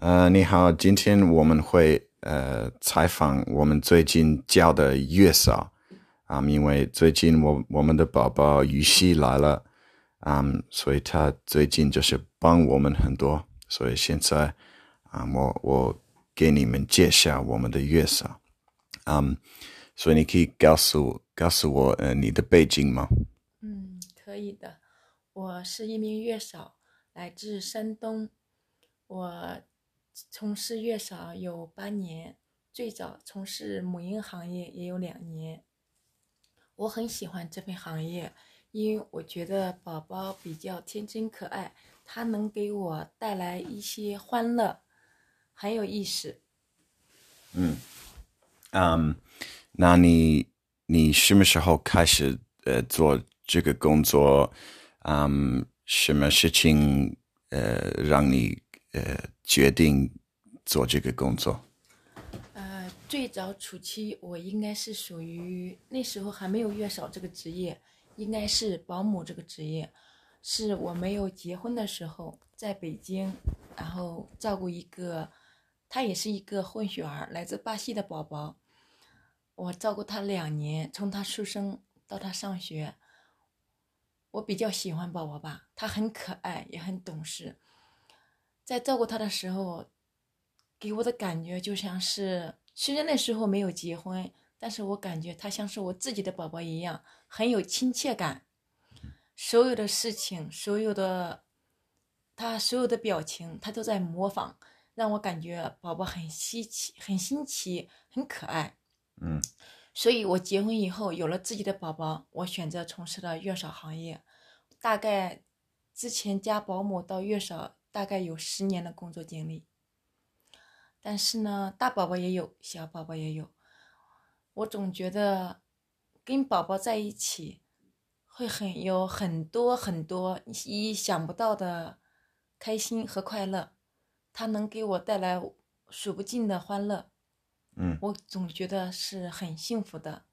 呃，你好，今天我们会呃采访我们最近教的月嫂啊、因为最近我我们的宝宝雨熙来了啊、所以他最近就是帮我们很多，所以现在啊、我我给你们介绍我们的月嫂，嗯、所以你可以告诉告诉我呃你的背景吗？嗯，可以的。我是一名月嫂，来自山东。我从事月嫂有八年，最早从事母婴行业也有两年。我很喜欢这份行业，因为我觉得宝宝比较天真可爱，他能给我带来一些欢乐，很有意思。嗯，嗯那你你什么时候开始呃做这个工作？嗯，什么事情呃让你呃决定做这个工作？呃，最早初期我应该是属于那时候还没有月嫂这个职业，应该是保姆这个职业，是我没有结婚的时候在北京，然后照顾一个，他也是一个混血儿，来自巴西的宝宝，我照顾他两年，从他出生到他上学，我比较喜欢宝宝吧，他很可爱，也很懂事，在照顾他的时候。给我的感觉就像是，虽然那时候没有结婚，但是我感觉他像是我自己的宝宝一样，很有亲切感。所有的事情，所有的他所有的表情，他都在模仿，让我感觉宝宝很稀奇、很新奇、很可爱。嗯所以我结婚以后有了自己的宝宝，我选择从事了月嫂行业。大概之前家保姆到月嫂，大概有十年的工作经历。但是呢，大宝宝也有，小宝宝也有。我总觉得跟宝宝在一起，会很有很多很多意想不到的开心和快乐，他能给我带来数不尽的欢乐。嗯我总觉得是很幸福的。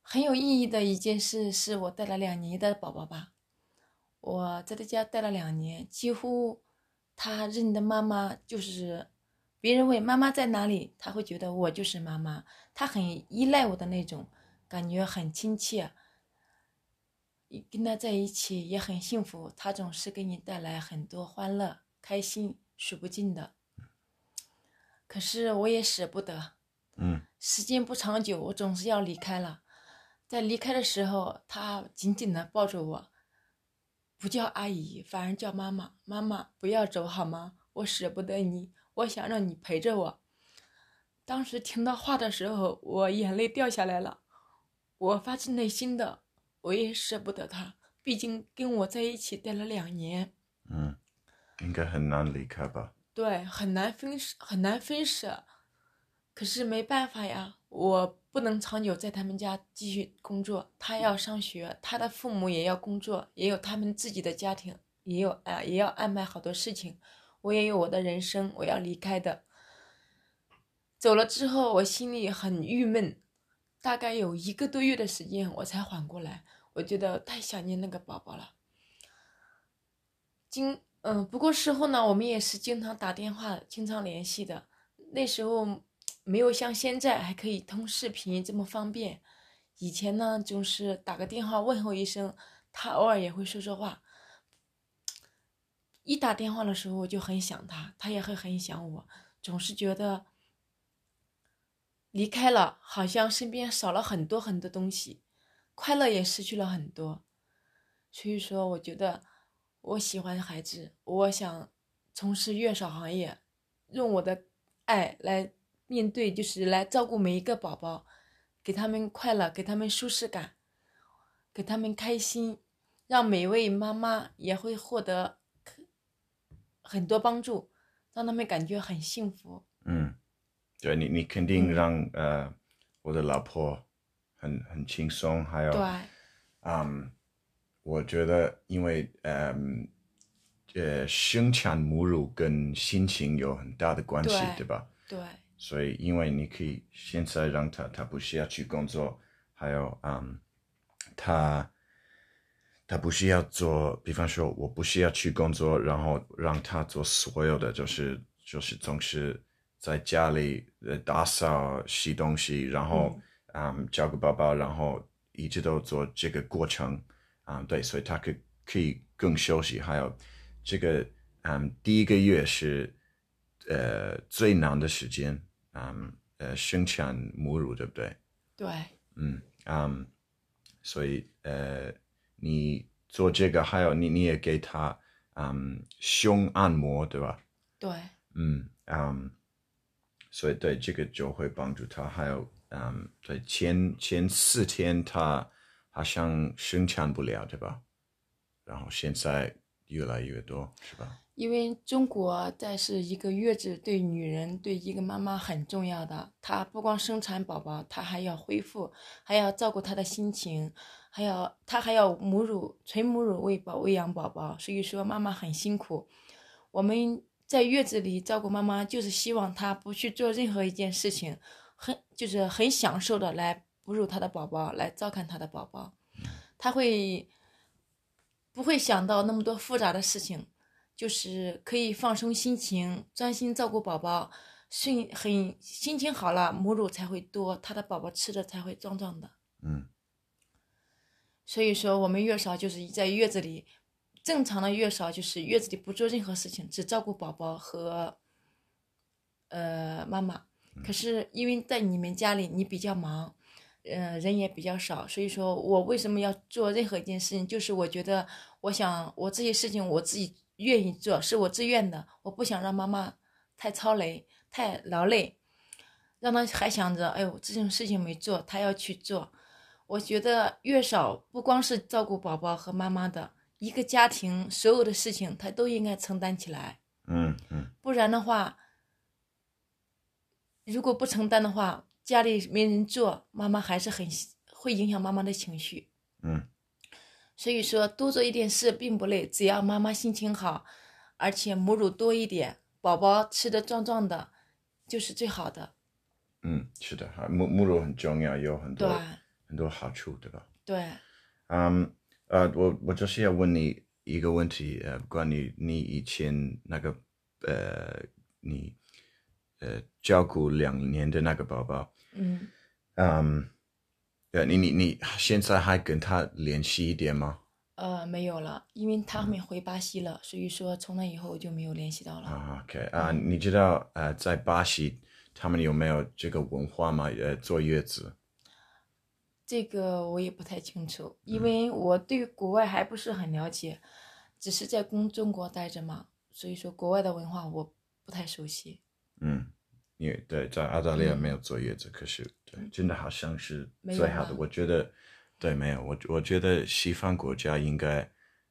很有意义的一件事是我带了两年的宝宝吧，我在他家待了两年，几乎他认的妈妈就是别人问妈妈在哪里，他会觉得我就是妈妈，他很依赖我的那种，感觉很亲切。跟他在一起也很幸福，他总是给你带来很多欢乐、开心，数不尽的。可是我也舍不得，嗯时间不长久，我总是要离开了。在离开的时候，他紧紧的抱着我，不叫阿姨，反而叫妈妈。妈妈，不要走好吗？我舍不得你，我想让你陪着我。当时听到话的时候，我眼泪掉下来了。我发自内心的，我也舍不得他，毕竟跟我在一起待了两年。嗯，应该很难离开吧？对，很难分舍，很难分舍。可是没办法呀，我不能长久在他们家继续工作。他要上学，他的父母也要工作，也有他们自己的家庭，也有啊，也要安排好多事情。我也有我的人生，我要离开的。走了之后，我心里很郁闷，大概有一个多月的时间，我才缓过来。我觉得太想念那个宝宝了。经嗯，不过事后呢，我们也是经常打电话，经常联系的。那时候没有像现在还可以通视频这么方便。以前呢，就是打个电话问候一声，他偶尔也会说说话。一打电话的时候，我就很想他，他也会很想我，总是觉得离开了，好像身边少了很多很多东西，快乐也失去了很多。所以说，我觉得。我喜欢孩子，我想从事月嫂行业，用我的爱来面对，就是来照顾每一个宝宝，给他们快乐，给他们舒适感，给他们开心，让每位妈妈也会获得很多帮助，让他们感觉很幸福。嗯，对你，你肯定让、呃我的老婆很很轻松，还有对，嗯，我觉得因为嗯呃生产母乳跟心情有很大的关系，对对吧？对，所以因为你可以现在让他他不需要去工作，还有嗯，他他不需要做，比方说，我不需要去工作，然后让他做所有的，就是就是总是在家里呃打扫、洗东西，然后嗯照顾宝宝，然后一直都做这个过程啊、对，所以他可以可以更休息。还有这个嗯第一个月是呃最难的时间，嗯呃生产母乳，对不对？对，嗯嗯，所以呃，你做这个，还有你你也给他嗯胸按摩，对吧？对，嗯嗯，所以对这个就会帮助他。还有嗯，对前前四天他好像生产不了，对吧？然后现在越来越多，是吧？因为中国在是一个月子对女人对一个妈妈很重要的，她不光生产宝宝，她还要恢复，还要照顾她的心情，还要她还要母乳纯母乳喂饱喂养宝宝，所以说妈妈很辛苦。我们在月子里照顾妈妈，就是希望她不去做任何一件事情，很就是很享受的来哺乳她的宝宝，来照看她的宝宝，她会不会想到那么多复杂的事情。就是可以放松心情，专心照顾宝宝，心很心情好了，母乳才会多，他的宝宝吃的才会壮壮的。嗯所以说，我们月嫂就是在月子里，正常的月嫂就是月子里不做任何事情，只照顾宝宝和呃妈妈。可是因为在你们家里你比较忙，呃人也比较少，所以说我为什么要做任何一件事情？就是我觉得我想我这些事情我自己愿意做，是我自愿的，我不想让妈妈太操累、太劳累，让她还想着哎呦这种事情没做，她要去做。我觉得月嫂不光是照顾宝宝和妈妈的，一个家庭所有的事情她都应该承担起来，嗯嗯不然的话，如果不承担的话，家里没人做，妈妈还是很会影响妈妈的情绪。嗯所以说，多做一点事并不累，只要妈妈心情好，而且母乳多一点，宝宝吃的壮壮的，就是最好的。嗯，是的，哈，母母乳很重要，有很多很多好处，对吧？对，嗯，呃，我我就是要问你一个问题，呃，关于你以前那个呃，你呃照顾两年的那个宝宝，嗯，嗯，呃，你你你现在还跟他联系一点吗？呃，没有了，因为他们回巴西了，所以说从那以后就没有联系到了。啊，OK 啊，你知道呃，在巴西他们有没有这个文化吗？呃，坐月子？这个我也不太清楚，因为我对国外还不是很了解，只是在中中国待着嘛，所以说国外的文化我不太熟悉。嗯，因为对，在澳大利亚没有坐月子，可是对，真的好像是最好的。我觉得，对，没有我，我觉得西方国家应该，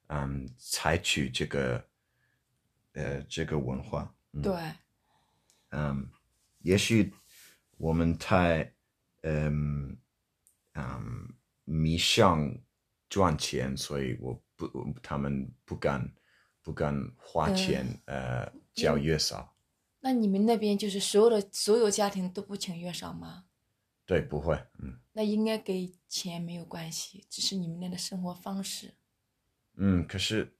嗯，采取这个，呃，这个文化。对，嗯，也许我们太，嗯嗯迷上赚钱，所以我不，他们不敢不敢花钱，呃，叫月嫂。那你们那边就是所有的所有家庭都不请月嫂吗？对，不会，嗯那应该给钱没有关系，只是你们那的生活方式。嗯，可是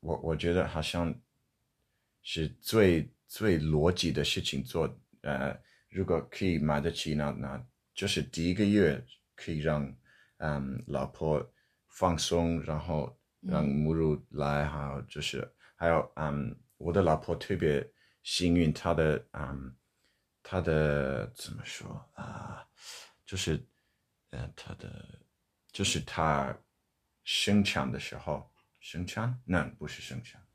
我我觉得好像是最最逻辑的事情做，呃，如果可以买得起，那那就是第一个月可以让嗯老婆放松，然后让母乳来，还有就是还有嗯我的老婆特别幸运，她的嗯她的怎么说啊、就是呃他的就是他生产的时候，生产？那不是生产，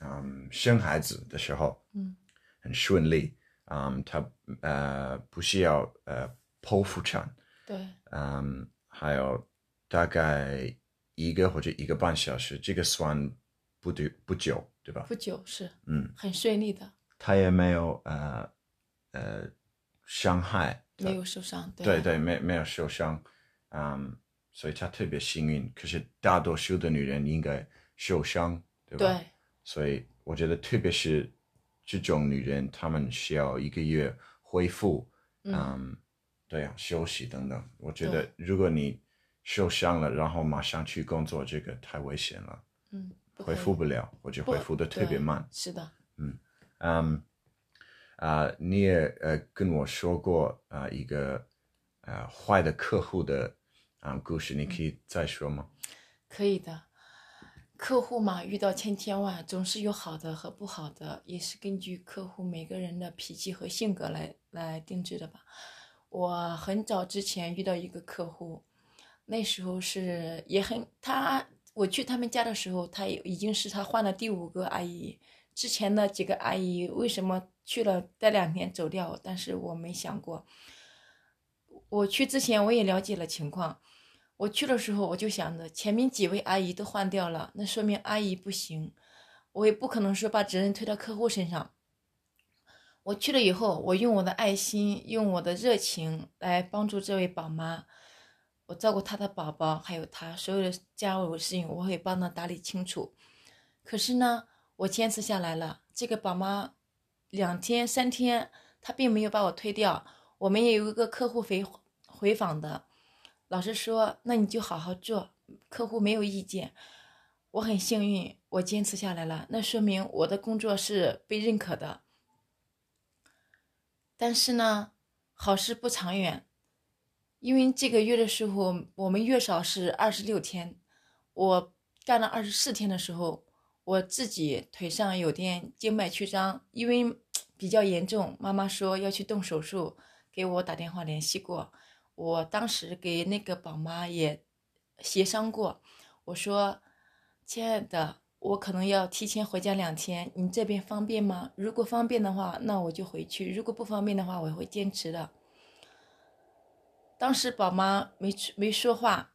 嗯，生孩子的时候，嗯，很顺利，嗯，他呃不需要呃剖腹产，对，嗯，还有大概一个或者一个半小时，这个算不对不久，对吧？不久是嗯，很顺利的，他也没有呃呃伤害，没有受伤。对吧对，没没有受伤，嗯，所以她特别幸运。可是大多数的女人应该受伤，对吧？对所以我觉得，特别是这种女人，她们需要一个月恢复，嗯，对啊，休息等等。我觉得，如果你受伤了，然后马上去工作，这个太危险了，嗯，恢复不了，或者恢复的特别慢。是的，嗯，啊、你也呃跟我说过啊、一个呃坏的客户的啊、故事，你可以再说吗？可以的。客户嘛，遇到千千万，总是有好的和不好的，也是根据客户每个人的脾气和性格来来定制的吧。我很早之前遇到一个客户，那时候是也很他，我去他们家的时候，他也已经是他换了第五个阿姨。之前的几个阿姨为什么去了待两天走掉？但是我没想过。我去之前我也了解了情况，我去的时候我就想着前面几位阿姨都换掉了，那说明阿姨不行，我也不可能说把责任推到客户身上。我去了以后，我用我的爱心，用我的热情来帮助这位宝妈，我照顾她的宝宝，还有她所有的家务事情，我会帮她打理清楚。可是呢，我坚持下来了，这个宝妈两天三天，他并没有把我推掉。我们也有一个客户回回访的，老师说，那你就好好做，客户没有意见。我很幸运，我坚持下来了，那说明我的工作是被认可的。但是呢，好事不长远，因为这个月的时候，我们月嫂是二十六天，我干了二十四天的时候，我自己腿上有点静脉曲张，因为比较严重，妈妈说要去动手术，给我打电话联系过，我当时给那个宝妈也协商过，我说，亲爱的。我可能要提前回家两天，你这边方便吗？如果方便的话，那我就回去；如果不方便的话，我会坚持的。当时宝妈没没说话，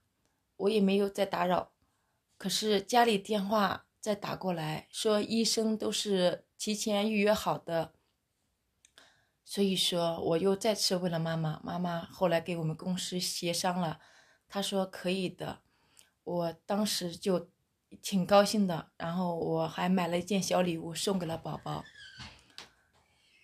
我也没有再打扰。可是家里电话再打过来，说医生都是提前预约好的，所以说我又再次问了妈妈。妈妈后来给我们公司协商了，她说可以的。我当时就。挺高兴的，然后我还买了一件小礼物送给了宝宝。